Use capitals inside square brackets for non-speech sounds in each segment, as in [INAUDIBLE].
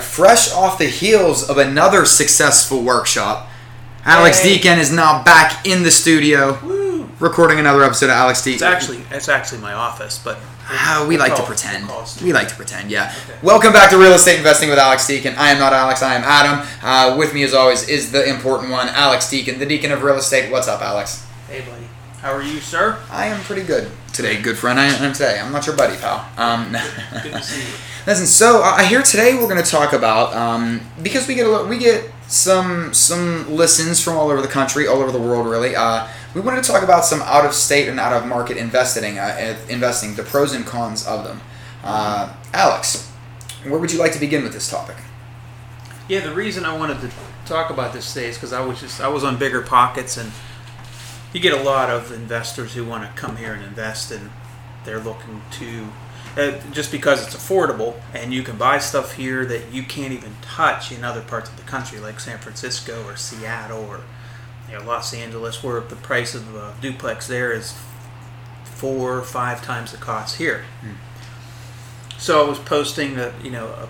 Fresh off the heels of another successful workshop, Alex Yay. Deacon is now back in the studio, Woo. recording another episode of Alex Deacon. It's actually it's actually my office, but Ah, we like to pretend. We like to pretend, yeah. Welcome back to Real Estate Investing with Alex Deacon. I am not Alex, I am Adam. Uh, with me, as always, is the important one, Alex Deacon, the Deacon of Real Estate. What's up, Alex? Hey, buddy. How are you, sir? I am pretty good today, good friend. I am today. I'm not your buddy, pal. Um, Good to see you. [LAUGHS] Listen, so uh, here today we're going to talk about um, because we get a lo- we get some some listens from all over the country, all over the world, really. Uh, we wanted to talk about some out of state and out of market investing, uh, investing, the pros and cons of them. Uh, Alex, where would you like to begin with this topic? Yeah, the reason I wanted to talk about this today is because I was just I was on BiggerPockets, and you get a lot of investors who want to come here and invest, and they're looking to uh, just because it's affordable and you can buy stuff here that you can't even touch in other parts of the country, like San Francisco or Seattle or you know, Los Angeles, where the price of a duplex there is four or five times the cost here. So I was posting that you know uh,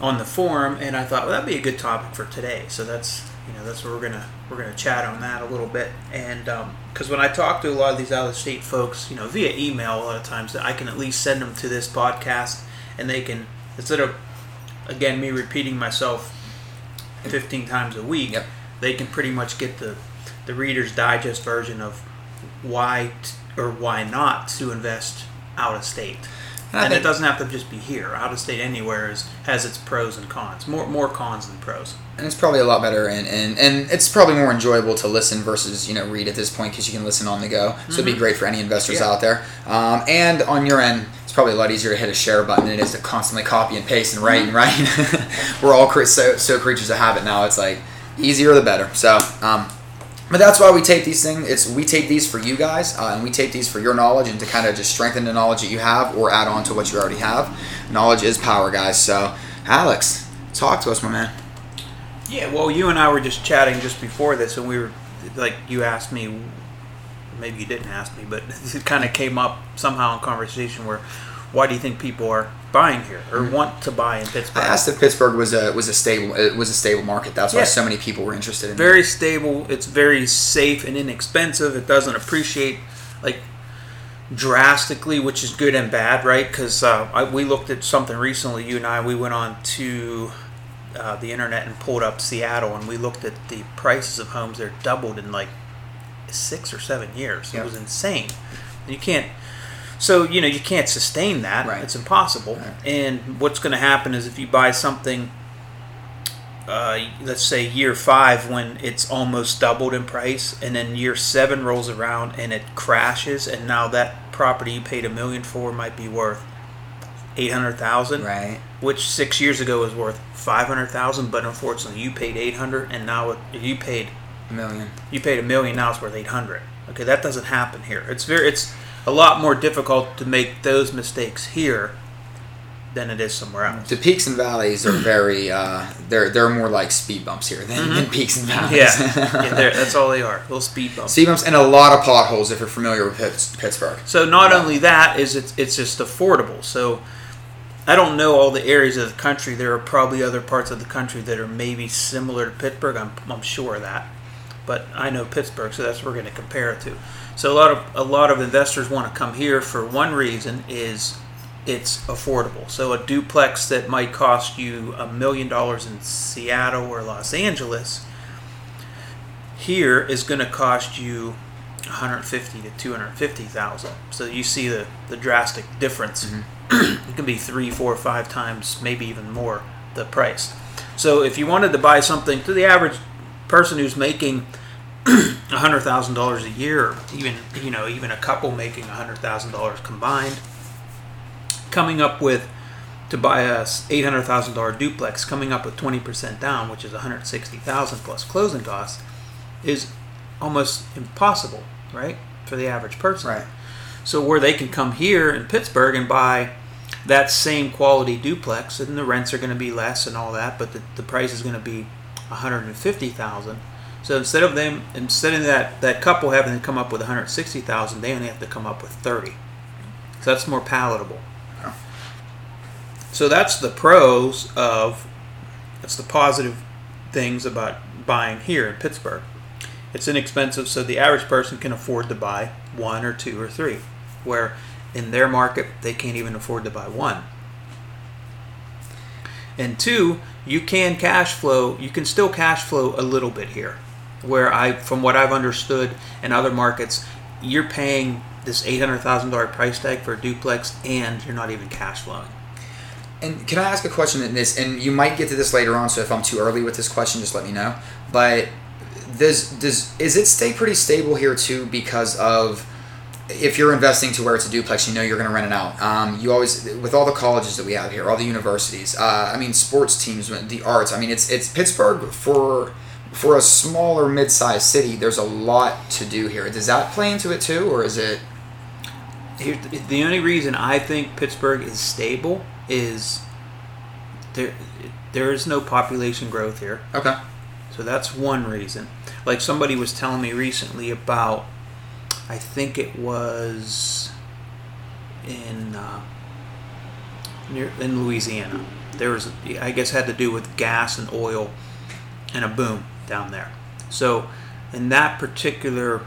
on the forum, and I thought well, that'd be a good topic for today. So that's you know that's what we're gonna we're gonna chat on that a little bit, and um, because when I talk to a lot of these out of state folks, you know via email a lot of times, I can at least send them to this podcast, and they can instead of again me repeating myself 15 times a week, Yep. they can pretty much get the the Reader's Digest version of why t- or why not to invest out of state. And I And it doesn't have to just be here. Out of state anywhere is has its pros and cons. More more cons than pros. And it's probably a lot better, and, and, and it's probably more enjoyable to listen versus you know read at this point because you can listen on the go. So it'd be great for any investors Mm-hmm. Yeah. out there. Um, and on your end, it's probably a lot easier to hit a share button than it is to constantly copy and paste and write and write. Mm-hmm. [LAUGHS] We're all cre- so so creatures of habit now. It's like easier the better. So. Um, but that's why we tape these things. It's we tape these for you guys, uh, and we tape these for your knowledge and to kind of just strengthen the knowledge that you have or add on to what you already have. Knowledge is power, guys. So, Alex, talk to us, my man. Yeah. Well, you and I were just chatting just before this, and we were like, you asked me. Maybe you didn't ask me, but [LAUGHS] it kind of came up somehow in conversation where, why do you think people are buying here or want to buy in Pittsburgh? Mm-hmm. I asked if Pittsburgh was a was a stable it was a stable market. That's why Yeah. so many people were interested in it. very stable. It's very safe and inexpensive. It doesn't appreciate like drastically, which is good and bad, right? Because uh, we looked at something recently. You and I, we went on to uh, the internet and pulled up Seattle, and we looked at the prices of homes. They're doubled in like six or seven years. Yeah. It was insane. You can't. So you know you can't sustain that. Right. It's impossible. Right. And what's going to happen is if you buy something uh, let's say year five when it's almost doubled in price, and then year seven rolls around and it crashes, and now that property you paid a million for might be worth eight hundred thousand, Right. which six years ago was worth five hundred thousand, but unfortunately you paid eight hundred, and now it, you paid A million. you paid a million, now it's worth eight hundred. Okay, that doesn't happen here. It's very it's a lot more difficult to make those mistakes here than it is somewhere else. The peaks and valleys are very uh, they're they're more like speed bumps here than, than peaks and valleys. Mm-hmm. Yeah, [LAUGHS] yeah that's all they are. Little speed bumps. speed bumps and a lot of potholes if you're familiar with Pitts, Pittsburgh. So not only that is it's it's just affordable. So I don't know all the areas of the country. There are probably other parts of the country that are maybe similar to Pittsburgh. I'm, I'm sure of that, but I know Pittsburgh, so that's what we're going to compare it to. So a lot of a lot of investors want to come here for one reason is it's affordable. So a duplex that might cost you a million dollars in Seattle or Los Angeles here is going to cost you 150 to 250,000. So you see the, the drastic difference. Mm-hmm. [CLEARS THROAT] it can be three, four, five times, maybe even more the price. So if you wanted to buy something to the average person who's making hundred thousand dollars a year, even you know even a couple making a hundred thousand dollars combined, coming up with to buy a eight hundred thousand dollar duplex, coming up with twenty percent down, which is one hundred sixty thousand plus closing costs, is almost impossible, right, for the average person. Right. So where they can come here in Pittsburgh and buy that same quality duplex, and the rents are going to be less and all that, but the, the price is going to be one hundred and fifty thousand. So instead of them, instead of that that couple having to come up with one hundred sixty thousand, they only have to come up with thirty. So that's more palatable. So that's the pros of. That's the positive things about buying here in Pittsburgh. It's inexpensive, so the average person can afford to buy one or two or three, where in their market they can't even afford to buy one. And two, you can cash flow. You can still cash flow a little bit here, where I, from what I've understood in other markets, you're paying this eight hundred thousand dollar price tag for a duplex, and you're not even cash flowing. And can I ask a question in this? And you might get to this later on, so if I'm too early with this question, just let me know. But does does is it stay pretty stable here too because of if you're investing to where it's a duplex, you know you're going to rent it out. Um, you always with all the colleges that we have here, all the universities. Uh, I mean, sports teams, the arts. I mean, it's it's Pittsburgh for for a smaller mid-sized city. There's a lot to do here. Does that play into it too, or is it? The only reason I think Pittsburgh is stable is there there is no population growth here. Okay. So that's one reason. Like somebody was telling me recently about, I think it was in uh, near in Louisiana. There was, I guess, had to do with gas and oil, and a boom down there. So, in that particular,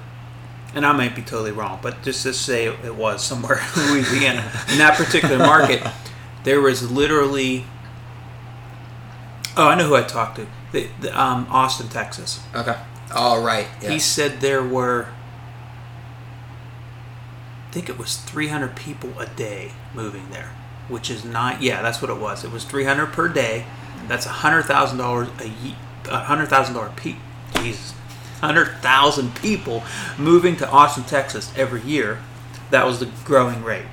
and I might be totally wrong, but just to say it was somewhere [LAUGHS] in Louisiana, in that particular market, there was literally. Oh, I know who I talked to. The, the, um, Austin, Texas. Okay. All right. He said there were, I think it was 300 people a day moving there, which is not. Yeah, that's what it was. It was 300 per day. That's a hundred thousand dollars a ye A hundred thousand dollar pe- Jesus, hundred thousand people moving to Austin, Texas every year. That was the growing rate.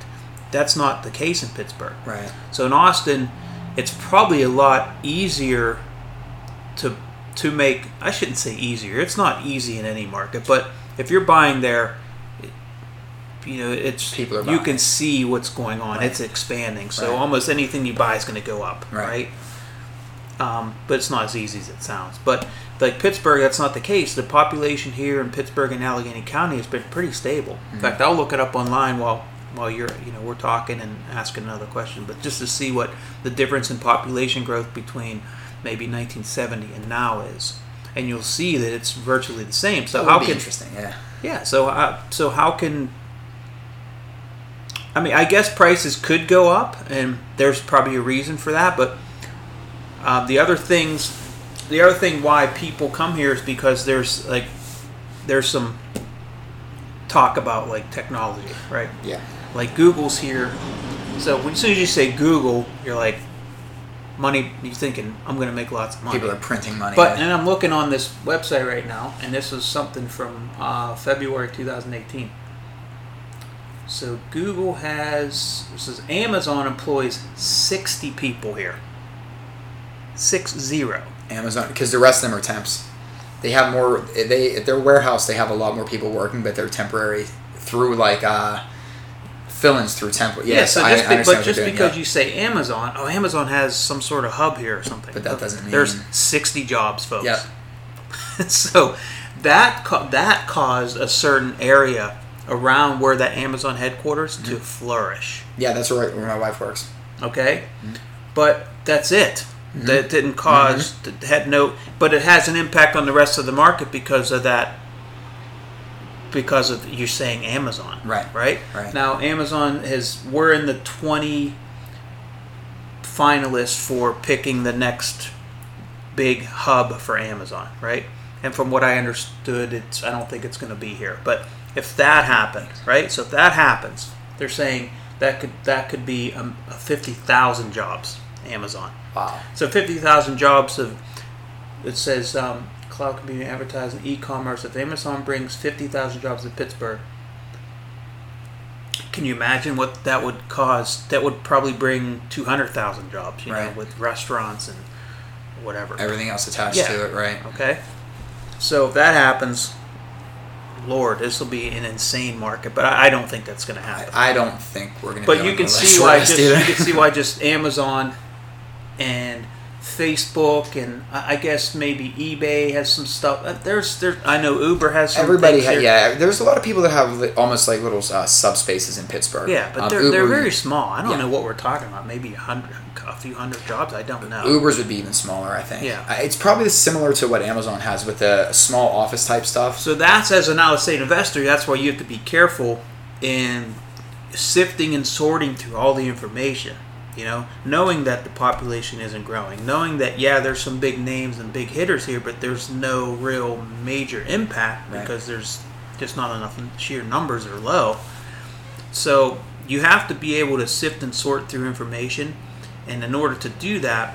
That's not the case in Pittsburgh. Right. So in Austin, it's probably a lot easier to to make. I shouldn't say easier. It's not easy in any market, but if you're buying there, you know it's People are you buying. can see what's going on. Right. It's expanding. So Right. almost anything you buy is going to go up, Right. right? Um, but it's not as easy as it sounds. But like Pittsburgh, that's not the case. The population here in Pittsburgh and Allegheny County has been pretty stable. Mm-hmm. In fact, I'll look it up online while while you're you know we're talking and asking another question. But just to see what the difference in population growth between maybe 1970 and now is, and you'll see that it's virtually the same. So how be can interesting? Yeah. yeah. So uh, so how can I mean I guess prices could go up, and there's probably a reason for that. But uh, the other things, the other thing why people come here is because there's like there's some talk about like technology, right? Yeah. Like Google's here. So when, as soon as you say Google, you're like money. You're thinking I'm going to make lots of money. People are printing money. But and I'm looking on this website right now, and this is something from uh, February 2018. So Google has this is Amazon employs 60 people here. Six zero. Amazon because the rest of them are temps. They have more. They at their warehouse they have a lot more people working, but they're temporary through like uh, fill-ins through temp. Yes, yeah, so I, just I be- understand but just doing, because yeah. you say Amazon, oh, Amazon has some sort of hub here or something. But that doesn't mean- there's 60 jobs, folks. Yep. [LAUGHS] so that ca- that caused a certain area around where that Amazon headquarters to Mm-hmm. flourish. Yeah, that's where, where my wife works. Okay, Mm-hmm. but that's it. That didn't cause that had no, but it has an impact on the rest of the market because of that. Because of you're saying Amazon, Right. Right. Right. Now Amazon has we're in the twenty finalists for picking the next big hub for Amazon, right? And from what I understood, it's I don't think it's going to be here. But if that happened, right? So if that happens, they're saying that could that could be um, a fifty thousand jobs. Amazon. Wow. So fifty thousand jobs of it says um, cloud computing, advertising, e-commerce. If Amazon brings fifty thousand jobs to Pittsburgh, can you imagine what that would cause? That would probably bring two hundred thousand jobs. You know, with restaurants and whatever. Everything else attached Yeah. to it, right? Okay. So if that happens, Lord, this will be an insane market. But I, I don't think that's going to happen. I, I don't think we're gonna. But be you can see why [LAUGHS] just you can see why just Amazon and Facebook and I guess maybe eBay has some stuff. Uh, There's there. I know Uber has. Some Everybody, ha- yeah. There's a lot of people that have li- almost like little uh, subspaces in Pittsburgh. Yeah, but Um, they're, they're very small. I don't yeah. know what we're talking about. Maybe a hundred, a few hundred jobs. I don't know. Ubers would be even smaller, I think. Yeah. Uh, It's probably similar to what Amazon has with the small office type stuff. So that's as an out of state investor. That's why you have to be careful in sifting and sorting through all the information. You know, knowing that the population isn't growing, knowing that yeah, there's some big names and big hitters here, but there's no real major impact Right. because there's just not enough sheer numbers are low. So you have to be able to sift and sort through information, and in order to do that,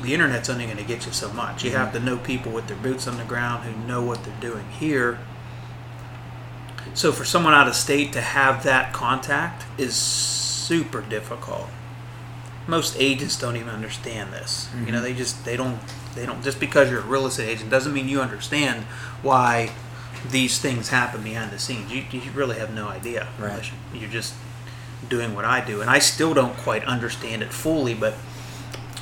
the internet's only going to get you so much. You have mm-hmm. to know people with their boots on the ground who know what they're doing here. So for someone out of state to have that contact is super difficult. Most agents don't even understand this. You know, mm-hmm. they just they don't they don't just because you're a real estate agent doesn't mean you understand why these things happen behind the scenes. You, you really have no idea. Right. You're just doing what I do, and I still don't quite understand it fully, but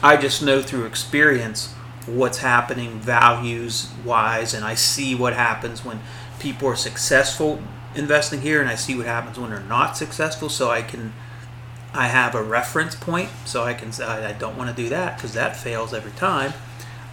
I just know through experience what's happening values wise, and I see what happens when people are successful investing here, and I see what happens when they're not successful. So I can, I have a reference point, so I can say I don't want to do that because that fails every time.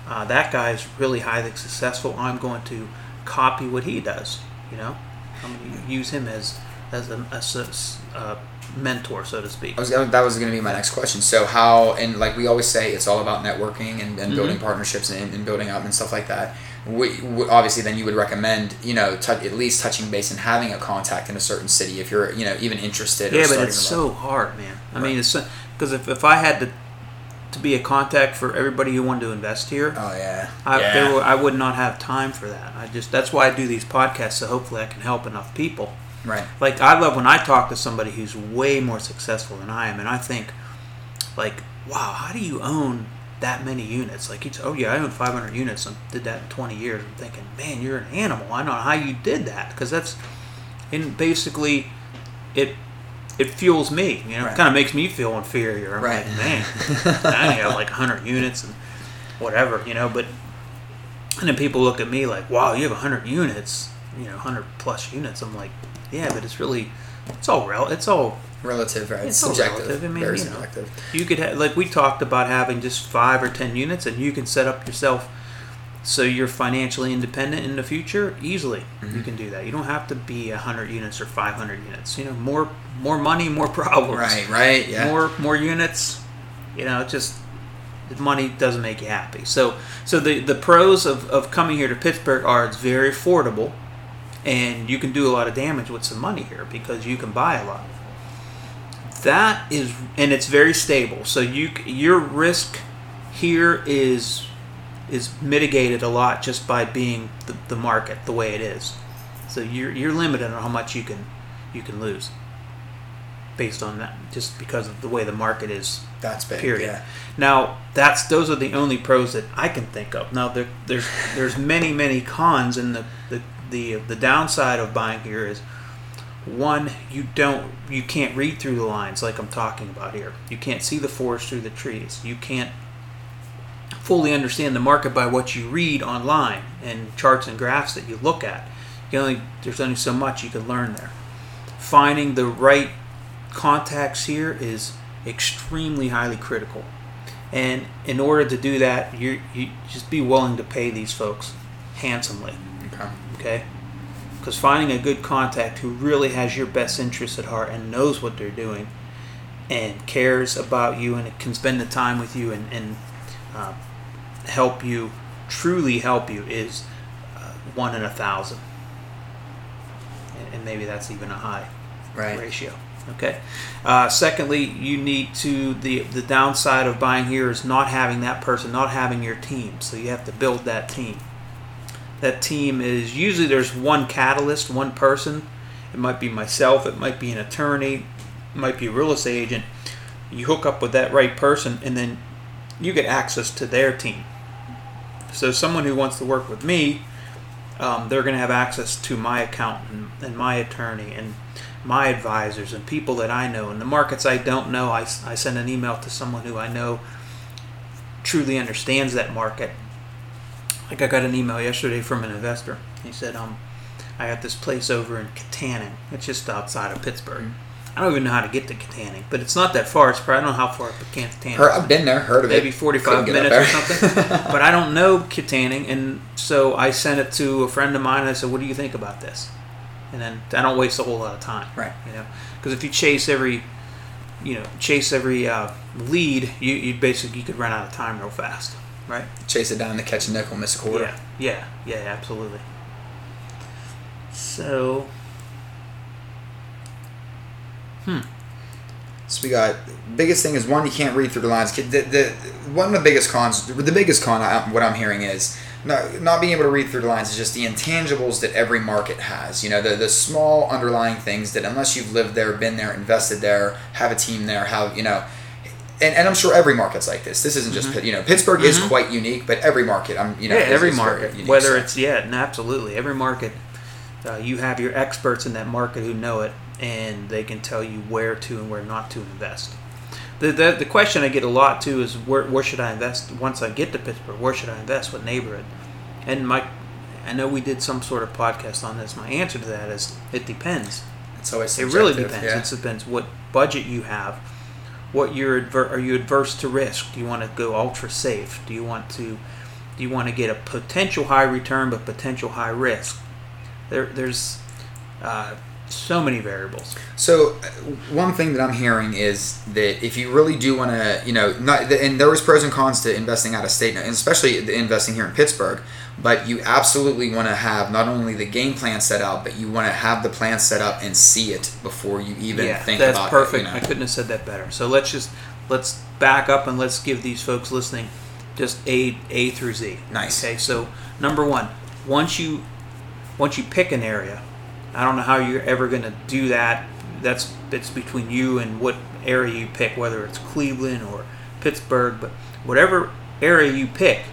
Uh, that guy's really highly successful. I'm going to copy what he does. You know, I'm going to use him as as a, as a mentor, so to speak. I was that was going to be my next question. So how and like we always say, it's all about networking and, and building Mhm. partnerships and, and building up and stuff like that. We, we, obviously, then you would recommend you know tou at least touching base and having a contact in a certain city if you're you know even interested. or Yeah, but it's so hard, man. I Right. mean, it's because if, if I had to to be a contact for everybody who wanted to invest here, Oh yeah. I, yeah. there were, I would not have time for that. I just that's why I do these podcasts, so hopefully I can help enough people. right. Like I love when I talk to somebody who's way more successful than I am, and I think, like, wow, how do you own that many units? Like, it's, oh yeah, I own 500 units and did that in 20 years. I'm thinking, man, you're an animal. I don't know how you did that because that's, and basically, it it fuels me. You know, Right. it kind of makes me feel inferior. I'm Right. like, [LAUGHS] man, I only have like 100 units and whatever, you know. But and then people look at me like, wow, you have 100 units, you know, 100 plus units. I'm like, yeah, but it's really, it's all real. it's all Relative, right? It's subjective. relative. I mean, Very you know. subjective. you could ha- like we talked about having just five or ten units, and you can set up yourself so you're financially independent in the future easily. Mm-hmm. You can do that. You don't have to be hundred units or five hundred units. You know, more more money, more [LAUGHS] problems. Right. Right. Yeah. More more units. You know, it just the money doesn't make you happy. So so the the pros of, of coming here to Pittsburgh are it's very affordable, and you can do a lot of damage with some money here because you can buy a lot. That is, and it's very stable. So you your risk here is is mitigated a lot just by being the, the market the way it is. So you're you're limited on how much you can you can lose based on that just because of the way the market is That's big. period. Yeah. Now that's those are the only pros that I can think of. Now there, there's there's many many cons, and the, the the the downside of buying here is one you don't you can't read through the lines like I'm talking about here. You can't see the forest through the trees. You can't fully understand the market by what you read online and charts and graphs that you look at. You only there's only so much you can learn there. Finding the right contacts here is extremely highly critical. And in order to do that, you you just be willing to pay these folks handsomely, Okay. okay? Because finding a good contact who really has your best interests at heart and knows what they're doing and cares about you and can spend the time with you and, and uh, help you, truly help you, is uh, one in a thousand. And, and maybe that's even a high Right. ratio. Okay. Uh, secondly, you need to the the downside of buying here is not having that person, not having your team. So you have to build that team. That team is usually there's one catalyst, one person. It might be myself. It might be an attorney. It might be a real estate agent. You hook up with that right person, and then you get access to their team. So someone who wants to work with me, um, they're going to have access to my accountant and my attorney and my advisors and people that I know. In the markets I don't know, I, I send an email to someone who I know truly understands that market. Like I got an email yesterday from an investor. He said, um, I got this place over in Kittanning. It's just outside of Pittsburgh. Mhm. I don't even know how to get to Kittanning, but it's not that far. It's probably I don't know how far up Kittanning. Heard, I've been there, heard of it. maybe 45 Couldn't minutes or something. [LAUGHS] but I don't know Kittanning, and so I sent it to a friend of mine. and I said, "What do you think about this?" And then I don't waste a whole lot of time, Right. You know, because if you chase every, you know, chase every uh, lead, you you basically you could run out of time real fast, right? Chase it down to catch a nickel, miss a quarter. Yeah, yeah, yeah, absolutely. So, hmm. So we got biggest thing is one you can't read through the lines. The, the one of the biggest cons, the biggest con, I, what I'm hearing is not, not being able to read through the lines is just the intangibles that every market has. You know, the the small underlying things that unless you've lived there, been there, invested there, have a team there, have you know. And, and I'm sure every market's like this. This isn't just Pitt- you know Pittsburgh is Mhm. quite unique, but every market I'm you know yeah, every market, unique, whether so. it's yeah, and absolutely every market, uh, you have your experts in that market who know it, and they can tell you where to and where not to invest. The, the, the question I get a lot too is where, where should I invest once I get to Pittsburgh? Where should I invest? What neighborhood? And my, I know we did some sort of podcast on this. My answer to that is it depends. it's always It really depends. Yeah. It depends what budget you have. What you're adver- are you adverse to risk? Do you want to go ultra safe? Do you want to do you want to get a potential high return but potential high risk? There there's uh, so many variables. So, uh, one thing that I'm hearing is that if you really do want to, you know, not, and was pros and cons to investing out of state, and especially the investing here in Pittsburgh, but you absolutely want to have not only the game plan set out, but you want to have the plan set up and see it before you even yeah, think that's about perfect. it. I You know? couldn't have said that better. So let's just let's back up and let's give these folks listening just A A through Z. Nice. Okay, so number one, once you once you pick an area, I don't know how you're ever going to do that. That's it's between you and what area you pick, whether it's Cleveland or Pittsburgh, but whatever area you pick,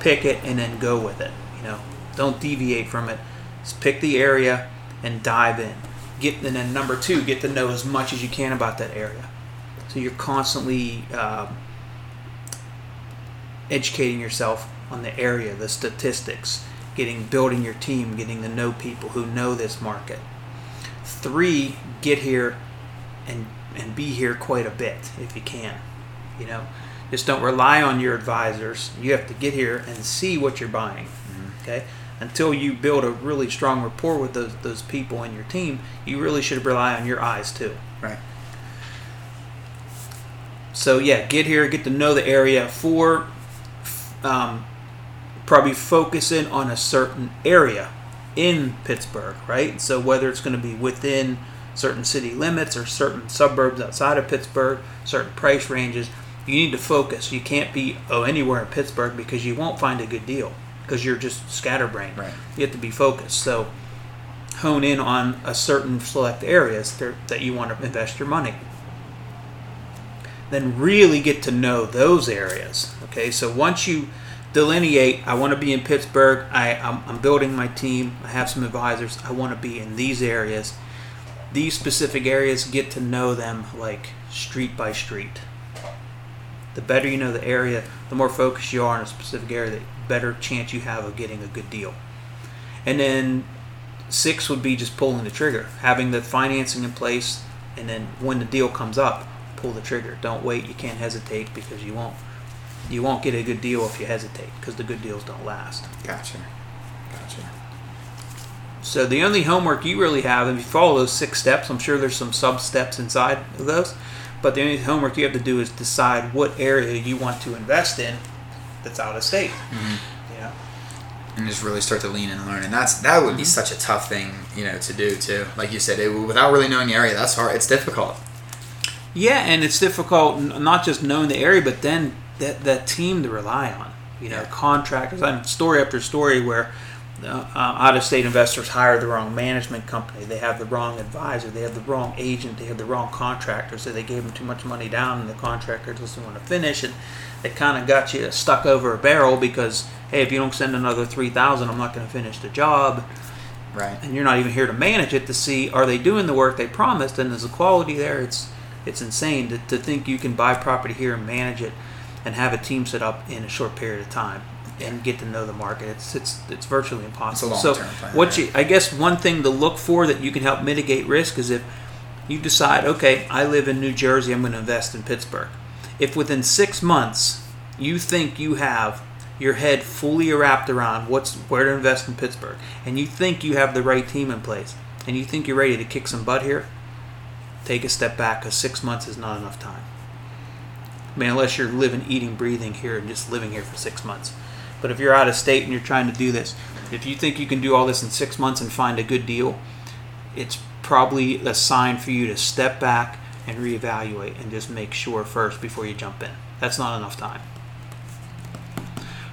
pick it and then go with it. You know, don't deviate from it. Just pick the area and dive in. Get and then number two, get to know as much as you can about that area. So you're constantly um, educating yourself on the area, the statistics, getting building your team, getting to know people who know this market. Three, get here and and be here quite a bit if you can. You know, just don't rely on your advisors. You have to get here and see what you're buying. Okay, until you build a really strong rapport with those those people in your team, you really should rely on your eyes too. Right. So yeah, get here, get to know the area. Four, um, probably focus in on a certain area in Pittsburgh, right? So whether it's going to be within certain city limits or certain suburbs outside of Pittsburgh, certain price ranges, you need to focus. You can't be oh anywhere in Pittsburgh because you won't find a good deal because you're just scatterbrained. Right. You have to be focused. So hone in on a certain select areas that that you want to invest your money then really get to know those areas. Okay, so once you delineate, I want to be in Pittsburgh. I, I'm, I'm building my team. I have some advisors. I want to be in these areas. These specific areas, get to know them like street by street. The better you know the area, the more focused you are on a specific area, the better chance you have of getting a good deal. And then six would be just pulling the trigger, having the financing in place, and then when the deal comes up, pull the trigger. Don't wait. You can't hesitate because you won't. You won't get a good deal if you hesitate because the good deals don't last. Gotcha. Gotcha. So the only homework you really have, if you follow those six steps, I'm sure there's some sub steps inside of those, but the only homework you have to do is decide what area you want to invest in that's out of state. Yeah. and just really start to lean and learn. And that's that would be Mm-hmm. such a tough thing, you know, to do too. Like you said, it, without really knowing the area, that's hard. It's difficult. Yeah, and it's difficult not just knowing the area, but then that that team to rely on. You know, Yeah. contractors. I mean, story after story where uh, uh, out-of-state investors hire the wrong management company. They have the wrong advisor. They have the wrong agent. They have the wrong contractor. So they gave them too much money down, and the contractor doesn't want to finish, and it kind of got you stuck over a barrel because hey, if you don't send another three thousand, I'm not going to finish the job Right. and you're not even here to manage it to see are they doing the work they promised and is the quality there it's it's insane to, to think you can buy property here and manage it and have a team set up in a short period of time and get to know the market. It's it's it's virtually impossible. It's so plan, what right? you I guess one thing to look for that you can help mitigate risk is if you decide, okay, I live in New Jersey, I'm going to invest in Pittsburgh. If within six months you think you have your head fully wrapped around what's where to invest in Pittsburgh, and you think you have the right team in place, and you think you're ready to kick some butt here, take a step back because six months is not enough time. I mean, unless you're living, eating, breathing here and just living here for six months. But if you're out of state and you're trying to do this, if you think you can do all this in six months and find a good deal, it's probably a sign for you to step back and reevaluate and just make sure first before you jump in. That's not enough time.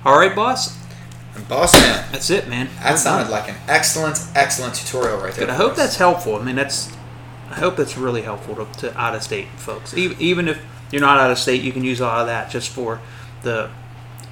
All right, boss. And boss man, That's it, man. that sounded like an excellent, excellent tutorial right there. Good. I hope us. that's helpful. I mean, that's. I hope that's really helpful to, to out of state folks. Even, even if you're not out of state, you can use a lot of that just for the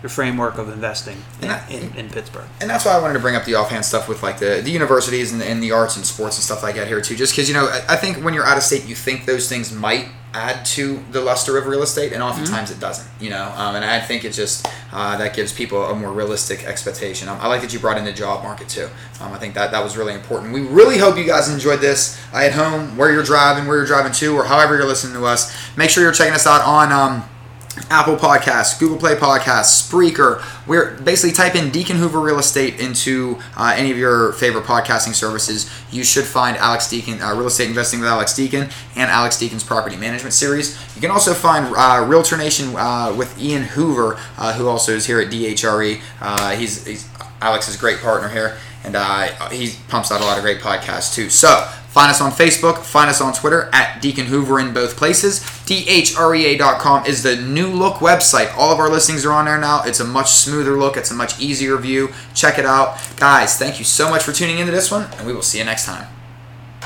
the framework of investing in, I- in, in Pittsburgh. and that's why I wanted to bring up the offhand stuff with like the, the universities and, and the arts and sports and stuff like that here too. Just because you know, I, I think when you're out of state, you think those things might add to the luster of real estate, and oftentimes it doesn't. You know, um, and I think it just uh, that gives people a more realistic expectation. Um, I like that you brought in the job market too. Um, I think that that was really important. We really hope you guys enjoyed this uh, at home, where you're driving, where you're driving to, or however you're listening to us. Make sure you're checking us out on. Apple Podcasts, Google Play Podcasts, Spreaker. We're basically type in Deacon Hoover Real Estate into uh, any of your favorite podcasting services. You should find Alex Deacon, uh, Real Estate Investing with Alex Deacon, and Alex Deacon's Property Management Series. You can also find uh, Realtor Nation uh, with Ian Hoover, uh, who also is here at DHRE. Uh, he's, he's Alex's great partner here, and he pumps out a lot of great podcasts too. So Find us on Facebook, find us on Twitter at Deacon Hoover in both places. DHREA.com is the new look website. All of our listings are on there now. It's a much smoother look, it's a much easier view. Check it out. Guys, thank you so much for tuning into this one, and we will see you next time.